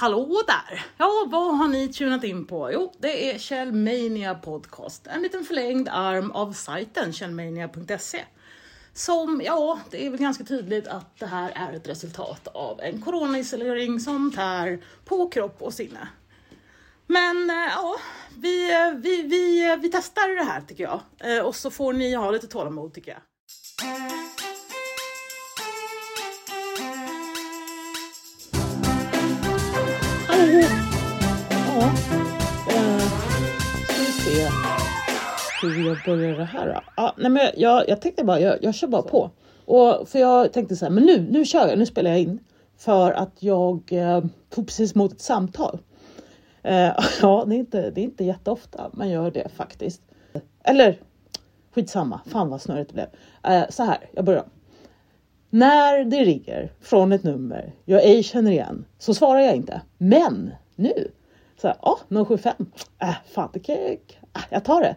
Hallå där! Ja, vad har ni tunat in på? Jo, det är Kjellmania Podcast, en liten förlängd arm av sajten kjellmania.se. Som, ja, det är väl ganska tydligt att det här är ett resultat av en coronaisolering som tär på kropp och sinne. Men eh, ja, vi, eh, vi, vi, eh, vi testar det här tycker jag. Och så får ni ha lite tålamod tycker jag. Hallå! Ja, eh, ska vi se hur jag börjar det här då. Ah, nej men jag, jag tänkte bara, jag, jag kör bara på. Och för jag tänkte så här, men nu, nu kör jag, nu spelar jag in. För att jag eh, tog precis emot ett samtal. Eh, ja, det är, inte, det är inte jätteofta man gör det faktiskt. Eller skitsamma, fan vad snurrigt det blev. Eh, så här, jag börjar. När det ringer från ett nummer jag ej känner igen så svarar jag inte. Men nu, så här, ja, 075, äh, fan det kan jag, äh, jag tar det.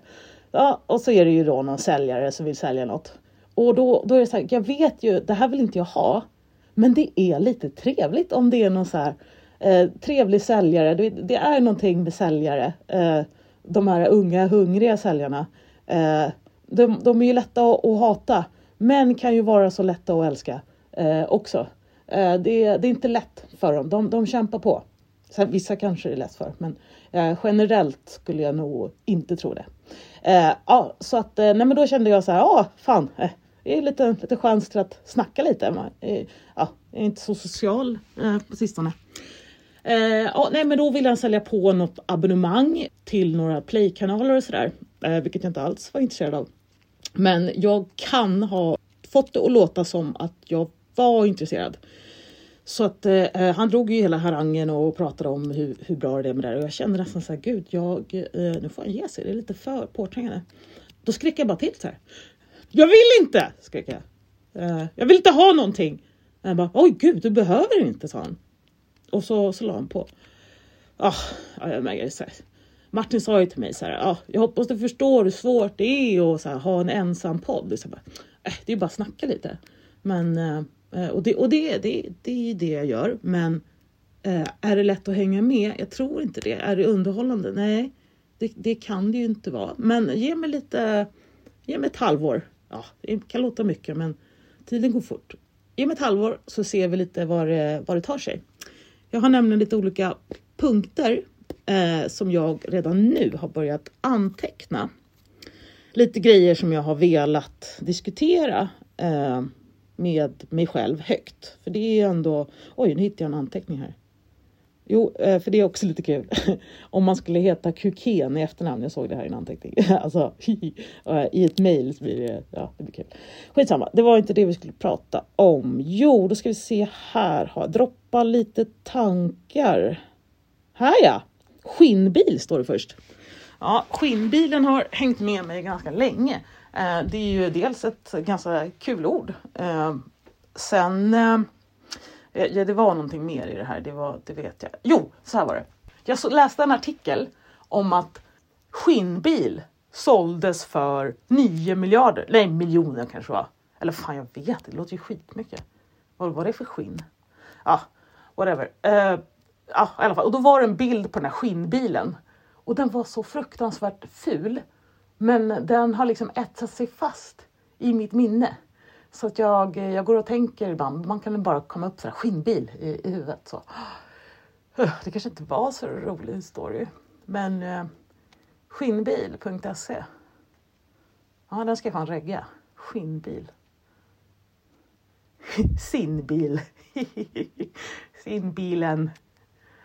Ja, och så är det ju då någon säljare som vill sälja något. Och då, då är det så här, jag vet ju, det här vill inte jag ha. Men det är lite trevligt om det är någon så här eh, trevlig säljare. Det, det, är någonting med säljare. Eh, de här unga hungriga säljarna. Eh, de, de är ju lätta att, att hata Män kan ju vara så lätta att älska eh, också. Eh, det, det, är inte lätt för dem. De, de kämpar på. Sen, vissa kanske det är lätt för, men eh, generellt skulle jag nog inte tro det. Eh, ja, så att eh, nej, men då kände jag så här, ja, fan, eh, det är lite, lite chans till att snacka lite. Man, eh, ja, jag är inte så social eh, på sistone. Eh, ja, nej, men då ville han sälja på något abonnemang till några playkanaler och sådär, vilket jag inte alls var intresserad av. Men jag kan ha fått det att låta som att jag var intresserad. Så att eh, eh, han drog ju hela harangen och pratade om hur, hur bra det är med det här. Och jag kände nästan så här, gud, jag, eh, nu får han ge sig, det är lite för påträngande. Då skrek jag bara till så här. Jag vill inte! skrek jag. Eh, jag vill inte ha någonting. Han bara, oj gud, du behöver inte, sa han. Och så, så la han på. Ah, jag märker så här. Martin sa ju till mig så här, ah, jag hoppas du förstår hur svårt det är att så här, ha en ensam podd. Så bara, eh, det är bara att snacka lite. Men, eh, och det, och det, det, det är det jag gör. Men eh, är det lätt att hänga med? Jag tror inte det. Är det underhållande? Nej, det, det kan det ju inte vara. Men ge mig lite, ge mig ett halvår. Ja, det kan låta mycket, men tiden går fort. Ge mig ett halvår så ser vi lite var det, var det tar sig. Jag har nämligen lite olika punkter eh, som jag redan nu har börjat anteckna. Lite grejer som jag har velat diskutera eh, med mig själv högt. För det är ändå, oj nu hittade jag en anteckning här. Jo, eh, för det är också lite kul. Om man skulle heta Kuken i efternamn, jag såg det här i en anteckning. alltså, i ett mejl så blir det, ja, det blir kul. Skitsamma, det var inte det vi skulle prata om. Jo, då ska vi se här, droppa lite tankar. Här ja! Skinnbil står det först. Ja, skinnbilen har hängt med mig ganska länge. Eh, det är ju dels ett ganska kul ord. Eh, sen, eh, ja, det var någonting mer i det här, det, var, det vet jag. Jo, så här var det. Jag läste en artikel om att skinnbil såldes för 9 miljarder, nej miljoner kanske var. Eller fan jag vet, det låter ju skitmycket. Vad var det för skinn? Ja, whatever eh, ja, i alla fall. Och då var det en bild på den här skinnbilen. Och den var så fruktansvärt ful. Men den har liksom etsat sig fast i mitt minne. Så att jag, jag går och tänker ibland, man kan bara komma upp så här skinnbil i, i huvudet. Så. Det kanske inte var så rolig story. Men eh, skinnbil.se. Ja, den ska jag fan regga. Skinnbil. Sinbil. Sinbilen.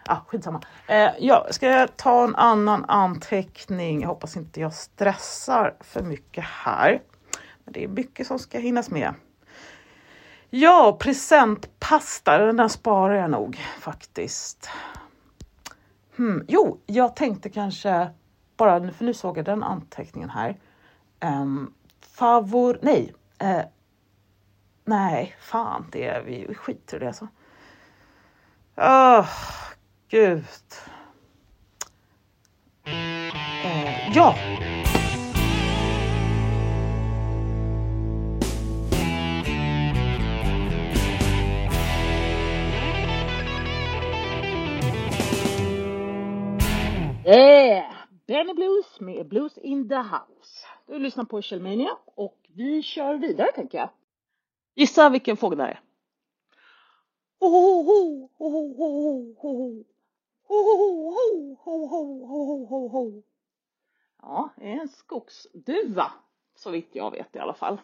Ah, skitsamma. Eh, ja, ska jag ta en annan anteckning? Jag hoppas inte jag stressar för mycket här. Men det är mycket som ska hinnas med. Ja, presentpasta, den där sparar jag nog faktiskt. Hmm. Jo, jag tänkte kanske bara, för nu såg jag den anteckningen här. Um, favor... Nej. Uh, nej, fan, det är vi skiter i det alltså. Oh, Gud. Eh, ja. Yeah! Benny Blues med Blues in the House. Du lyssnar på Kjellmania och vi kör vidare tänker jag. Gissa vilken fågel det är. Ho, ho, ho, ho, ho, ho, ho, ho, ho, ho, ho, ho, ho, ho. Ja, det är en skogsduva, så vitt jag vet i alla fall.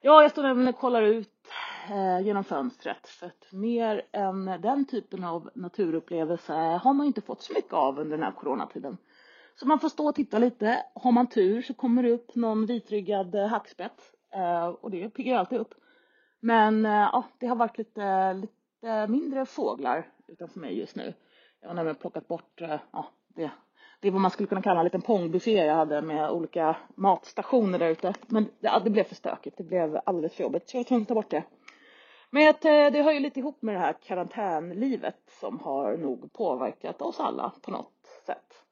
Ja, jag står nämligen och kollar ut eh, genom fönstret för att mer än den typen av naturupplevelse har man inte fått så mycket av under den här coronatiden. Så man får stå och titta lite. Har man tur så kommer det upp någon vitryggad eh, hackspett eh, och det piggar alltid upp. Men eh, ja, det har varit lite, lite mindre fåglar utanför mig just nu. Jag har nämligen plockat bort eh, ja, det det är vad man skulle kunna kalla en liten pongbuffé jag hade med olika matstationer där ute. Men det, det blev för stökigt, det blev alldeles för jobbigt så jag var tvungen att ta bort det. Men att, eh, det hör ju lite ihop med det här karantänlivet som har nog påverkat oss alla på något sätt.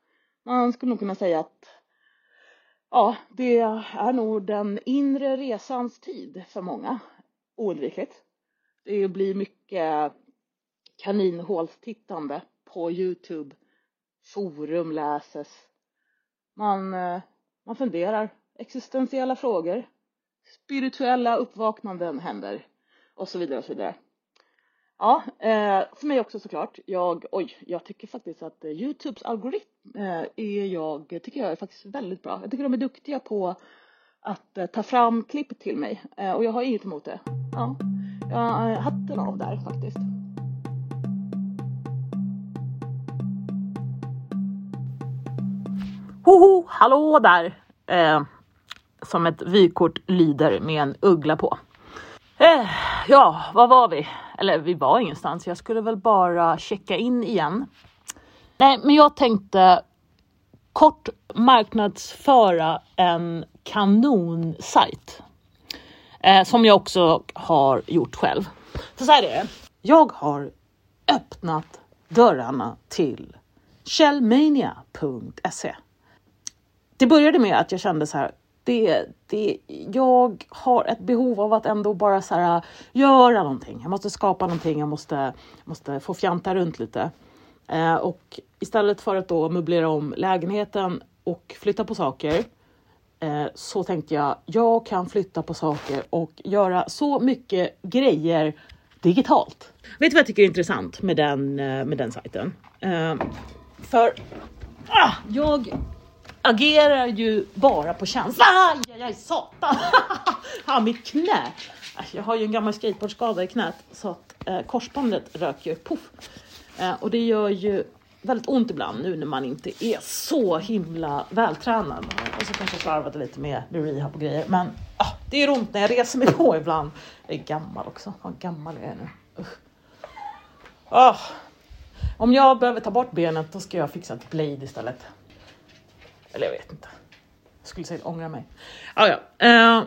Man skulle nog kunna säga att ja, det är nog den inre resans tid för många, oundvikligt. Det blir mycket kaninhålstittande på Youtube forum läses. Man, eh, man funderar, existentiella frågor, spirituella uppvaknanden händer och så vidare och så vidare. Ja, eh, för mig också såklart. Jag, oj, jag tycker faktiskt att Youtubes algoritm eh, är jag, tycker jag är faktiskt väldigt bra. Jag tycker de är duktiga på att ta fram klipp till mig och jag har inget emot det. Ja, jag hatten av där faktiskt. Hoho, hallå där! Eh, som ett vykort lyder med en uggla på. Eh, ja, var var vi? Eller vi var ingenstans. Jag skulle väl bara checka in igen. Nej, men jag tänkte kort marknadsföra en kanonsajt. Eh, som jag också har gjort själv. För så här är det. Jag har öppnat dörrarna till shellmania.se det började med att jag kände så här, det, det, jag har ett behov av att ändå bara så här, göra någonting. Jag måste skapa någonting, jag måste, måste få fjanta runt lite. Eh, och istället för att då möblera om lägenheten och flytta på saker eh, så tänkte jag, jag kan flytta på saker och göra så mycket grejer digitalt. Vet du vad jag tycker är intressant med den, eh, med den sajten? Eh, för ah, jag agerar ju bara på känsla. Aj, aj, aj, satan! ha, mitt knä! Äh, jag har ju en gammal skateboardskada i knät så att eh, korsbandet rök ju poff. Eh, äh, och det gör ju väldigt ont ibland nu när man inte är så himla vältränad. Och så kanske jag slarvade lite med, med rehab och grejer. Men ah, det gör ont när jag reser mig på ibland. Jag är gammal också. Vad gammal är jag nu? Ah. Om jag behöver ta bort benet då ska jag fixa ett blade istället. Eller jag vet inte. Jag skulle säkert ångra mig. Ah, ja. Eh,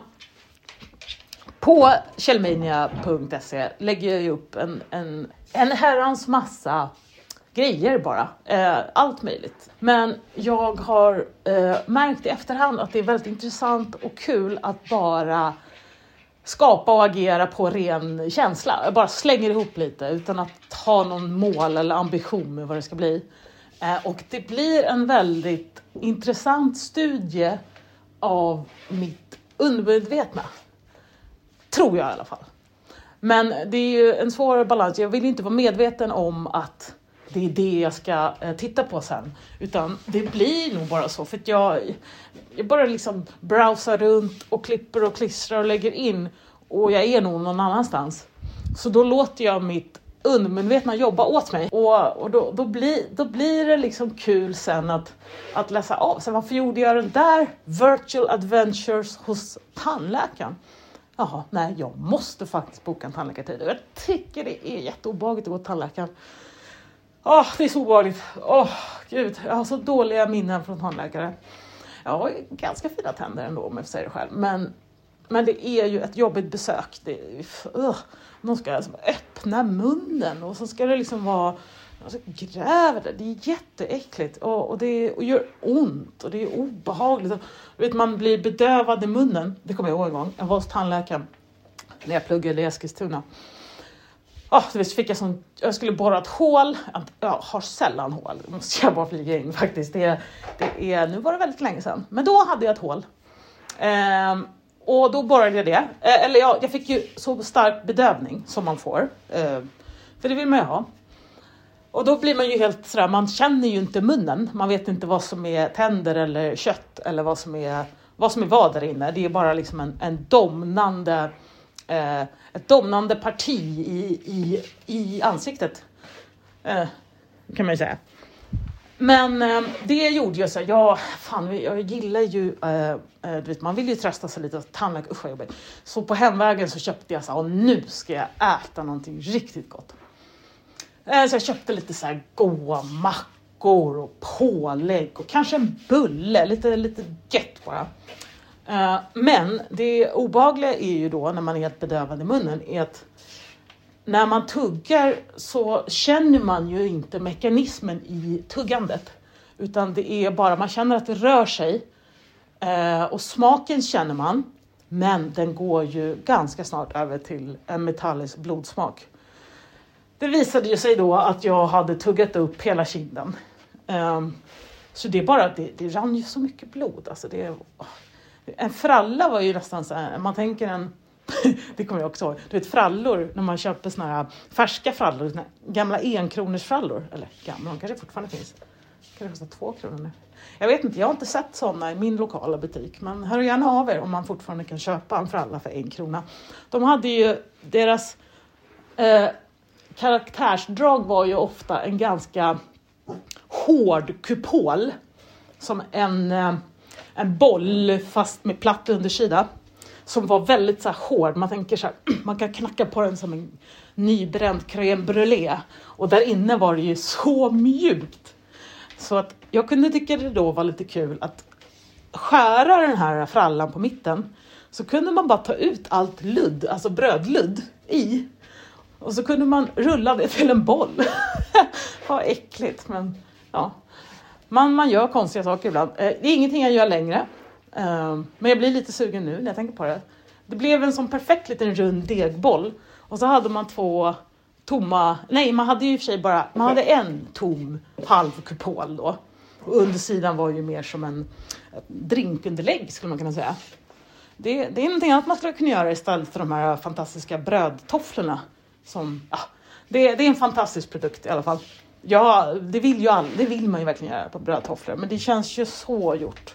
på källmania.se lägger jag ju upp en, en, en herrans massa grejer bara. Eh, allt möjligt. Men jag har eh, märkt i efterhand att det är väldigt intressant och kul att bara skapa och agera på ren känsla. Jag bara slänger ihop lite utan att ha någon mål eller ambition med vad det ska bli. Eh, och det blir en väldigt intressant studie av mitt undermedvetna. Tror jag i alla fall. Men det är ju en svår balans. Jag vill inte vara medveten om att det är det jag ska eh, titta på sen. Utan det blir nog bara så för att jag, jag bara liksom browsar runt och klipper och klistrar och lägger in och jag är nog någon annanstans. Så då låter jag mitt undermedvetna jobba åt mig. Och, och då, då, blir, då blir det liksom kul sen att, att läsa av. Sen varför gjorde jag den där virtual adventures hos tandläkaren? Jaha, nej, jag måste faktiskt boka en tandläkartid. Jag tycker det är jätteobehagligt att gå till tandläkaren. Åh, oh, det är så obehagligt. Åh, oh, gud, jag har så dåliga minnen från tandläkare. Jag har ganska fina tänder ändå om jag får säga det själv. Men, men det är ju ett jobbigt besök. Det, uh, någon ska liksom öppna munnen och så ska det liksom vara Alltså, gräver det. Det är jätteäckligt och, och det och gör ont och det är obehagligt. Och, vet, man blir bedövad i munnen. Det kommer jag ihåg en gång. Jag var hos tandläkaren när jag pluggade i Eskilstuna. Oh, så fick jag, sån, jag skulle borra ett hål, jag har sällan hål, det måste jag bara flyga in faktiskt. Det, det är, nu var det väldigt länge sedan, men då hade jag ett hål. Ehm, och då borrade jag det. Eh, eller ja, jag fick ju så stark bedövning som man får. Eh, för det vill man ju ha. Och då blir man ju helt sådär, man känner ju inte munnen. Man vet inte vad som är tänder eller kött eller vad som är vad, som är vad där inne. Det är bara liksom en, en domnande, eh, ett domnande parti i, i, i ansiktet. Eh, kan man ju säga. Men eh, det gjorde jag så här, ja, fan, jag gillar ju, eh, eh, du vet, man vill ju trösta sig lite, tandläkare, usch vad jobbigt. Så på hemvägen så köpte jag så här, och nu ska jag äta någonting riktigt gott. Eh, så jag köpte lite så här goa mackor och pålägg och kanske en bulle, lite, lite gött bara. Eh, men det obehagliga är ju då när man är helt bedövad i munnen är att när man tuggar så känner man ju inte mekanismen i tuggandet. Utan det är bara, man känner att det rör sig. Eh, och smaken känner man. Men den går ju ganska snart över till en metallisk blodsmak. Det visade ju sig då att jag hade tuggat upp hela kinden. Eh, så det är bara, det, det rann ju så mycket blod. Alltså det, en fralla var ju nästan så här, man tänker en det kommer jag också ihåg. Du vet frallor, när man köper såna här färska frallor, såna gamla enkronorsfrallor. Eller gamla, de kanske fortfarande finns. Kan det kosta två kronor nu? Jag vet inte, jag har inte sett sådana i min lokala butik. Men hör gärna av er om man fortfarande kan köpa en fralla för en krona. De hade ju, deras eh, karaktärsdrag var ju ofta en ganska hård kupol. Som en, eh, en boll fast med platt undersida som var väldigt så här, hård. Man tänker så här, man kan knacka på den som en nybränd crème brûlée. Och där inne var det ju så mjukt. Så att jag kunde tycka det då var lite kul att skära den här frallan på mitten. Så kunde man bara ta ut allt ludd, alltså brödludd, i. Och så kunde man rulla det till en boll. Vad äckligt, men ja. Man, man gör konstiga saker ibland. Eh, det är ingenting jag gör längre. Um, men jag blir lite sugen nu när jag tänker på det. Det blev en sån perfekt liten rund degboll och så hade man två tomma, nej man hade ju i och för sig bara, man hade en tom halv kupol då. Och undersidan var ju mer som en drinkunderlägg skulle man kunna säga. Det, det är någonting annat man skulle kunna göra istället för de här fantastiska brödtofflorna. Som, ja, det, det är en fantastisk produkt i alla fall. Ja, det vill, ju all, det vill man ju verkligen göra på brödtofflor, men det känns ju så gjort.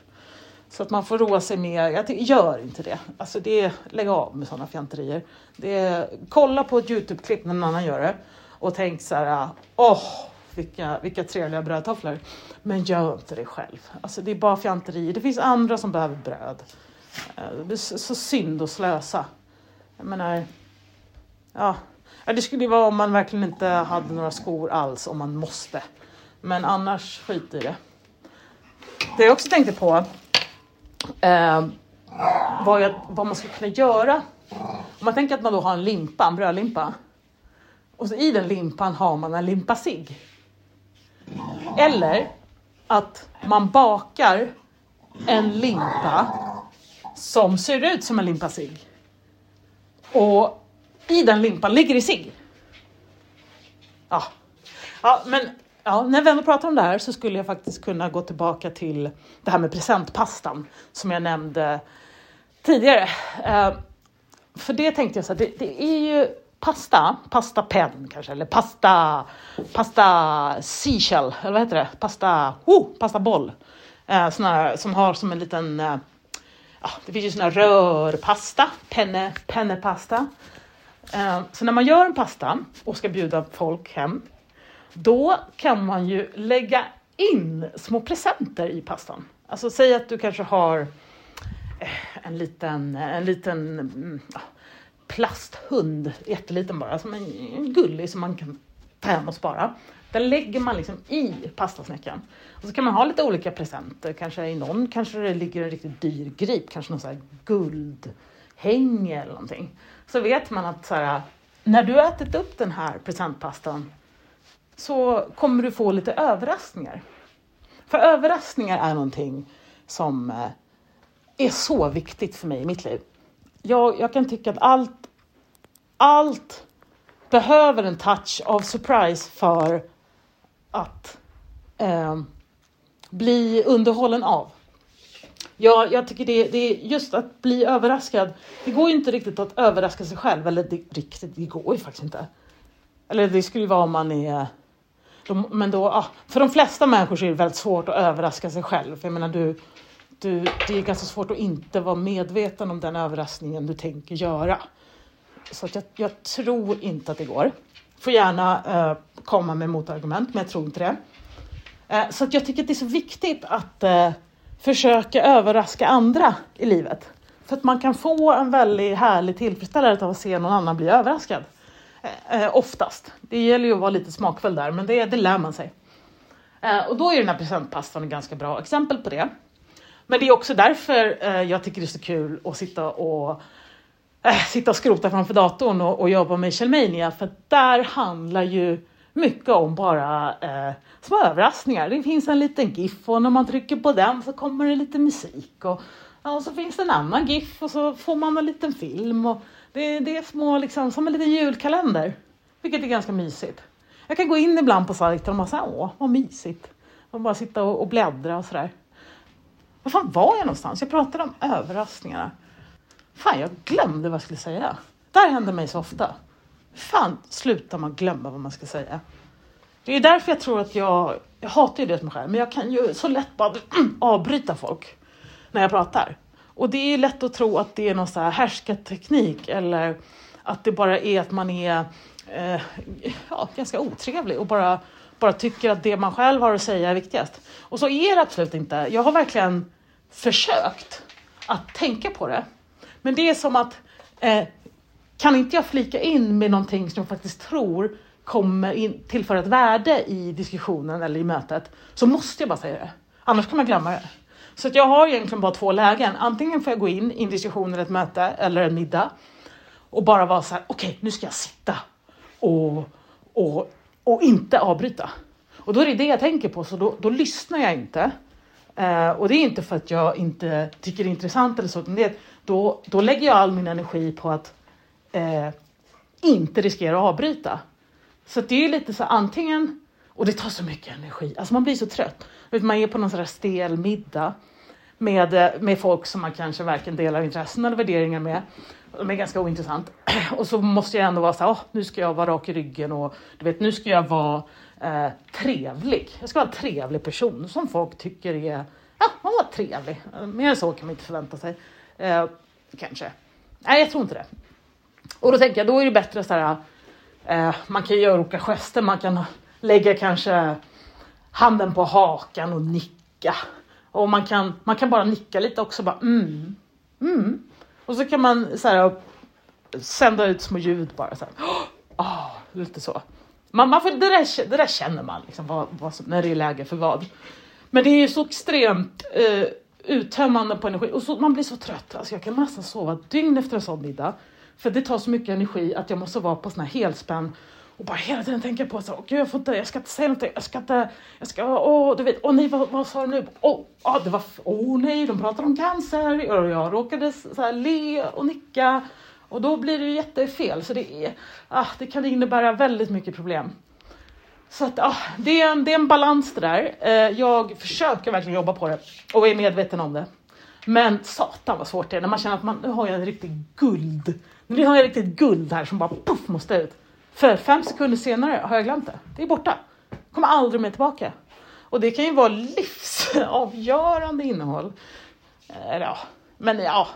Så att man får roa sig med, jag gör inte det. Alltså det, lägg av med sådana fjanterier. Det, kolla på ett Youtube-klipp när någon annan gör det och tänk så här, åh, oh, vilka, vilka trevliga brödtofflor. Men gör inte det själv. Alltså det är bara fjanterier. Det finns andra som behöver bröd. Eh, det är så synd att slösa. Jag menar, ja, det skulle ju vara om man verkligen inte hade några skor alls, om man måste. Men annars, skit i det. Det jag också tänkte på eh, vad, jag, vad, man skulle kunna göra. Om man tänker att man då har en limpa, en brödlimpa. Och så i den limpan har man en limpa cigg. Eller att man bakar en limpa som ser ut som en limpa cigg. Och i den limpan ligger det cigg. Ja. ja, men Ja, när vi ändå pratar om det här så skulle jag faktiskt kunna gå tillbaka till det här med presentpastan som jag nämnde tidigare. Eh, för det tänkte jag så här, det, det, är ju pasta, pasta pen kanske, eller pasta, pasta seashell, eller vad heter det? Pasta, oh, pasta boll. Eh, såna här, som har som en liten, eh, ja, det finns ju sådana här rörpasta, penne, pennepasta. Eh, så när man gör en pasta och ska bjuda folk hem då kan man ju lägga in små presenter i pastan. Alltså säg att du kanske har eh, en liten, eh, en liten mm, plasthund, jätteliten bara, som en gullig som man kan ta hem och spara. Den lägger man liksom i pastasnäckan. Och så kan man ha lite olika presenter. Kanske i någon kanske det ligger en riktigt dyr grip, kanske någon så här guldhänge eller någonting. Så vet man att så här, när du har ätit upp den här presentpastan så kommer du få lite överraskningar. För överraskningar är någonting som eh, är så viktigt för mig i mitt liv. Jag, jag kan tycka att allt, allt behöver en touch av surprise för att eh, bli underhållen av. Ja, jag tycker det, det är just att bli överraskad. Det går ju inte riktigt att överraska sig själv, eller det, riktigt, det går ju faktiskt inte. Eller det skulle ju vara om man är de, men då, ah, för de flesta människor så är det väldigt svårt att överraska sig själv. För jag menar, du, du, det är ganska svårt att inte vara medveten om den överraskningen du tänker göra. Så att jag, jag tror inte att det går. Får gärna eh, komma med motargument, men jag tror inte det. Eh, så att jag tycker att det är så viktigt att eh, försöka överraska andra i livet. För att man kan få en väldigt härlig tillfredsställelse av att se någon annan bli överraskad. Eh, oftast. Det gäller ju att vara lite smakfull där, men det, det lär man sig. Eh, och då är den här presentpastan ett ganska bra exempel på det. Men det är också därför eh, jag tycker det är så kul att sitta och eh, sitta och skrota framför datorn och, och jobba med Chelmania för där handlar ju mycket om bara eh, små överraskningar. Det finns en liten GIF och när man trycker på den så kommer det lite musik och, och så finns det en annan GIF och så får man en liten film. Och det, det är små, liksom, som en liten julkalender, vilket är ganska mysigt. Jag kan gå in ibland på sajten och bara säga, åh vad mysigt. Och bara sitta och, och bläddra och sådär. Var fan var jag någonstans? Jag pratade om överraskningarna. Fan, jag glömde vad jag skulle säga. Det här händer mig så ofta. Fan, slutar man glömma vad man ska säga. Det är därför jag tror att jag, jag hatar ju det som sker, men jag kan ju så lätt bara avbryta folk när jag pratar. Och det är lätt att tro att det är någon så här härskarteknik eller att det bara är att man är eh, ja, ganska otrevlig och bara, bara tycker att det man själv har att säga är viktigast. Och så är det absolut inte. Jag har verkligen försökt att tänka på det. Men det är som att eh, kan inte jag flika in med någonting som jag faktiskt tror kommer in, tillföra ett värde i diskussionen eller i mötet så måste jag bara säga det. Annars kan man glömma det. Så att jag har egentligen bara två lägen. Antingen får jag gå in i en diskussion eller ett möte eller en middag och bara vara så här, okej, okay, nu ska jag sitta och, och, och inte avbryta. Och då är det det jag tänker på, så då, då lyssnar jag inte. Eh, och det är inte för att jag inte tycker det är intressant eller så, utan det, då, då lägger jag all min energi på att eh, inte riskera att avbryta. Så det är lite så här antingen, och det tar så mycket energi, alltså man blir så trött. Man är på någon sån här stel middag med, eh, med folk som man kanske varken delar intressen eller värderingar med. De är ganska ointressant. Och så måste jag ändå vara så här, oh, nu ska jag vara rak i ryggen och du vet, nu ska jag vara eh, trevlig. Jag ska vara en trevlig person som folk tycker är, ja, man var trevlig. Mer än så kan man inte förvänta sig. Eh, kanske. Nej, jag tror inte det. Och då tänker jag, då är det bättre så här, eh, man kan göra olika gester, man kan lägga kanske handen på hakan och nicka. Och man kan, man kan bara nicka lite också, bara mm, mm. Och så kan man så här, sända ut små ljud bara så här. Oh, lite så. Man, man får, det, där, det där känner man liksom, vad, vad som, när det är läge för vad. Men det är ju så extremt eh, uttömmande på energi och så, man blir så trött. Alltså jag kan nästan sova dygn efter en sån middag. För det tar så mycket energi att jag måste vara på sån här helspänn och bara hela tiden tänka på så, gud jag får inte, jag ska inte säga någonting, jag ska inte, jag ska, åh du vet, åh nej vad, vad sa de nu? Åh, åh det var, åh nej de pratar om cancer och jag råkade så här, le och nicka och då blir det ju jättefel så det, är, ah, det kan innebära väldigt mycket problem. Så att, ah, det, är en, det är en balans det där. Eh, jag försöker verkligen jobba på det och är medveten om det. Men satan vad svårt det är när man känner att man, nu har jag en riktig guld, nu har jag riktigt guld här som bara puff måste ut. För fem sekunder senare har jag glömt det. Det är borta. Kommer aldrig mer tillbaka. Och det kan ju vara livsavgörande innehåll. Eller ja, men ja,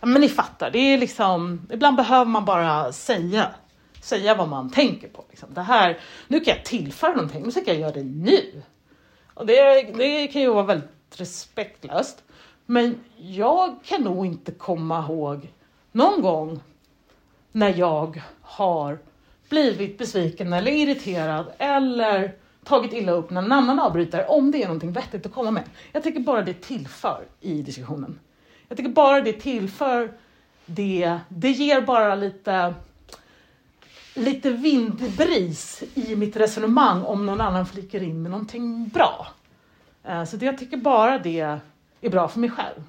men ni fattar. Det är liksom, ibland behöver man bara säga, säga vad man tänker på. Liksom. Det här, nu kan jag tillföra någonting, men så kan jag göra det nu. Och det, det kan ju vara väldigt respektlöst. Men jag kan nog inte komma ihåg någon gång när jag har blivit besviken eller irriterad eller tagit illa upp när en annan avbryter om det är någonting vettigt att komma med. Jag tycker bara det tillför i diskussionen. Jag tycker bara det tillför det, det ger bara lite lite vindbris i mitt resonemang om någon annan flikar in med någonting bra. Eh, så det, jag tycker bara det är bra för mig själv.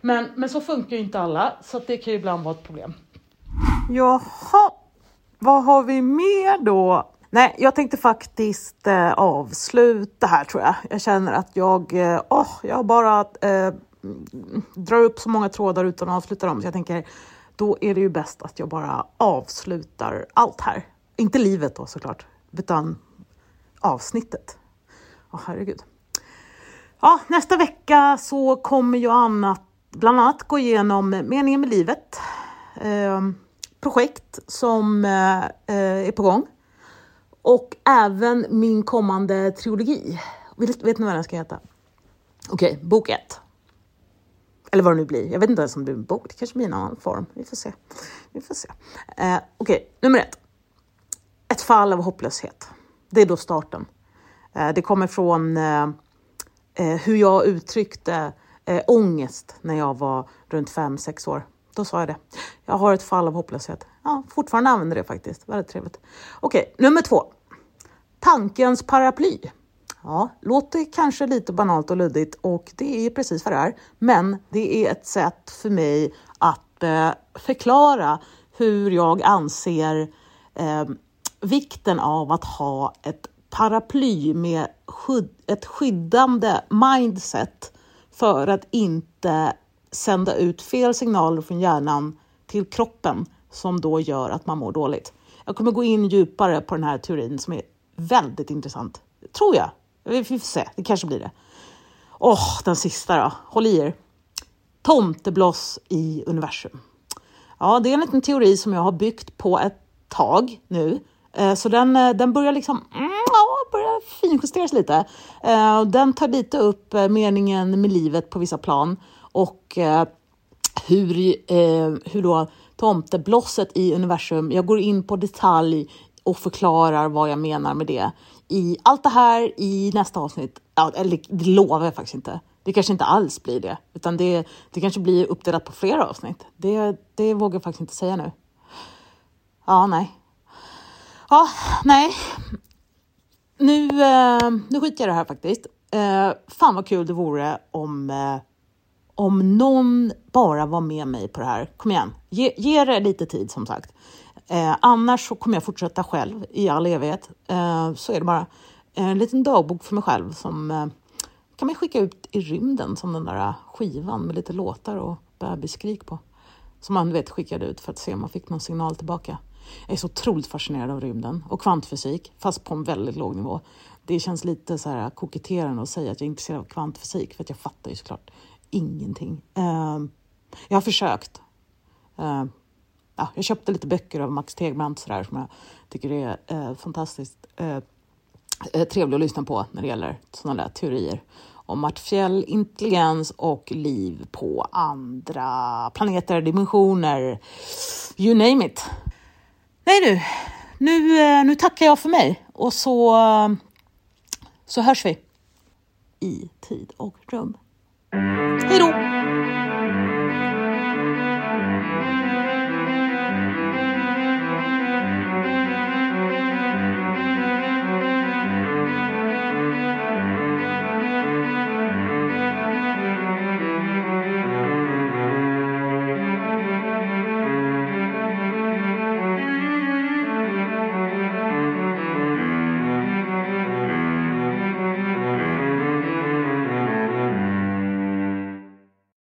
Men, men så funkar ju inte alla, så det kan ju ibland vara ett problem. Jaha, vad har vi mer då? Nej, jag tänkte faktiskt eh, avsluta här tror jag. Jag känner att jag, eh, oh, jag bara eh, drar upp så många trådar utan att avsluta dem. Så jag tänker, då är det ju bäst att jag bara avslutar allt här. Inte livet då såklart, utan avsnittet. Åh oh, herregud. Ja, nästa vecka så kommer jag annat, bland annat gå igenom meningen med livet. Eh, projekt som eh, är på gång. Och även min kommande trilogi. Vet, vet ni vad den ska heta? Okej, okay, bok ett. Eller vad det nu blir. Jag vet inte ens om det blir en bok. Det kanske blir en annan form. Vi får se. Vi får se. Eh, Okej, okay, nummer ett. Ett fall av hopplöshet. Det är då starten. Eh, det kommer från eh, eh hur jag uttryckte eh, ångest när jag var runt fem sex år. Då sa jag det. Jag har ett fall av hopplöshet. Ja, fortfarande använder det faktiskt. Väldigt trevligt. Okej, nummer två. Tankens paraply. Ja, låter kanske lite banalt och luddigt och det är precis vad det är. Men det är ett sätt för mig att eh, förklara hur jag anser eh, vikten av att ha ett paraply med skydd, ett skyddande mindset för att inte sända ut fel signaler från hjärnan till kroppen som då gör att man mår dåligt. Jag kommer gå in djupare på den här teorin som är väldigt intressant. Tror jag. Vi får se, det kanske blir det. Åh, oh, den sista då. Håll i er. Tomtebloss i universum. Ja, det är en liten teori som jag har byggt på ett tag nu. Eh, så den, eh, den börjar liksom mm, ja, börjar finjusteras lite. Eh, den tar lite upp meningen med livet på vissa plan och eh, hur, eh, hur då tomteblosset i universum, jag går in på detalj och förklarar vad jag menar med det. I allt det här i nästa avsnitt, ja, eller det lovar jag faktiskt inte. Det kanske inte alls blir det, utan det, det kanske blir uppdelat på flera avsnitt. Det, det vågar jag faktiskt inte säga nu. Ja, nej. Ja, nej. Nu, eh, nu skiter jag i det här faktiskt. Eh, fan vad kul det vore om, eh, om någon bara var med mig på det här. Kom igen, ge, ge det lite tid som sagt. Eh, annars så kommer jag fortsätta själv i all evighet. Eh, så är det bara. Eh, en liten dagbok för mig själv som eh, kan man skicka ut i rymden som den där skivan med lite låtar och bebisskrik på. Som man vet skickade ut för att se om man fick någon signal tillbaka. Jag är så otroligt fascinerad av rymden och kvantfysik, fast på en väldigt låg nivå. Det känns lite så här koketterande att säga att jag är intresserad av kvantfysik, för att jag fattar ju såklart ingenting. Uh, jag har försökt. Uh, ja, jag köpte lite böcker av Max Tegbrant sådär, som jag tycker är uh, fantastiskt eh, eh, uh, trevlig att lyssna på när det gäller sådana där teorier om artificiell intelligens och liv på andra planeter, dimensioner, you name it. Nej du, nu, nu tackar jag för mig och så, så hörs vi i tid och rum. Hey!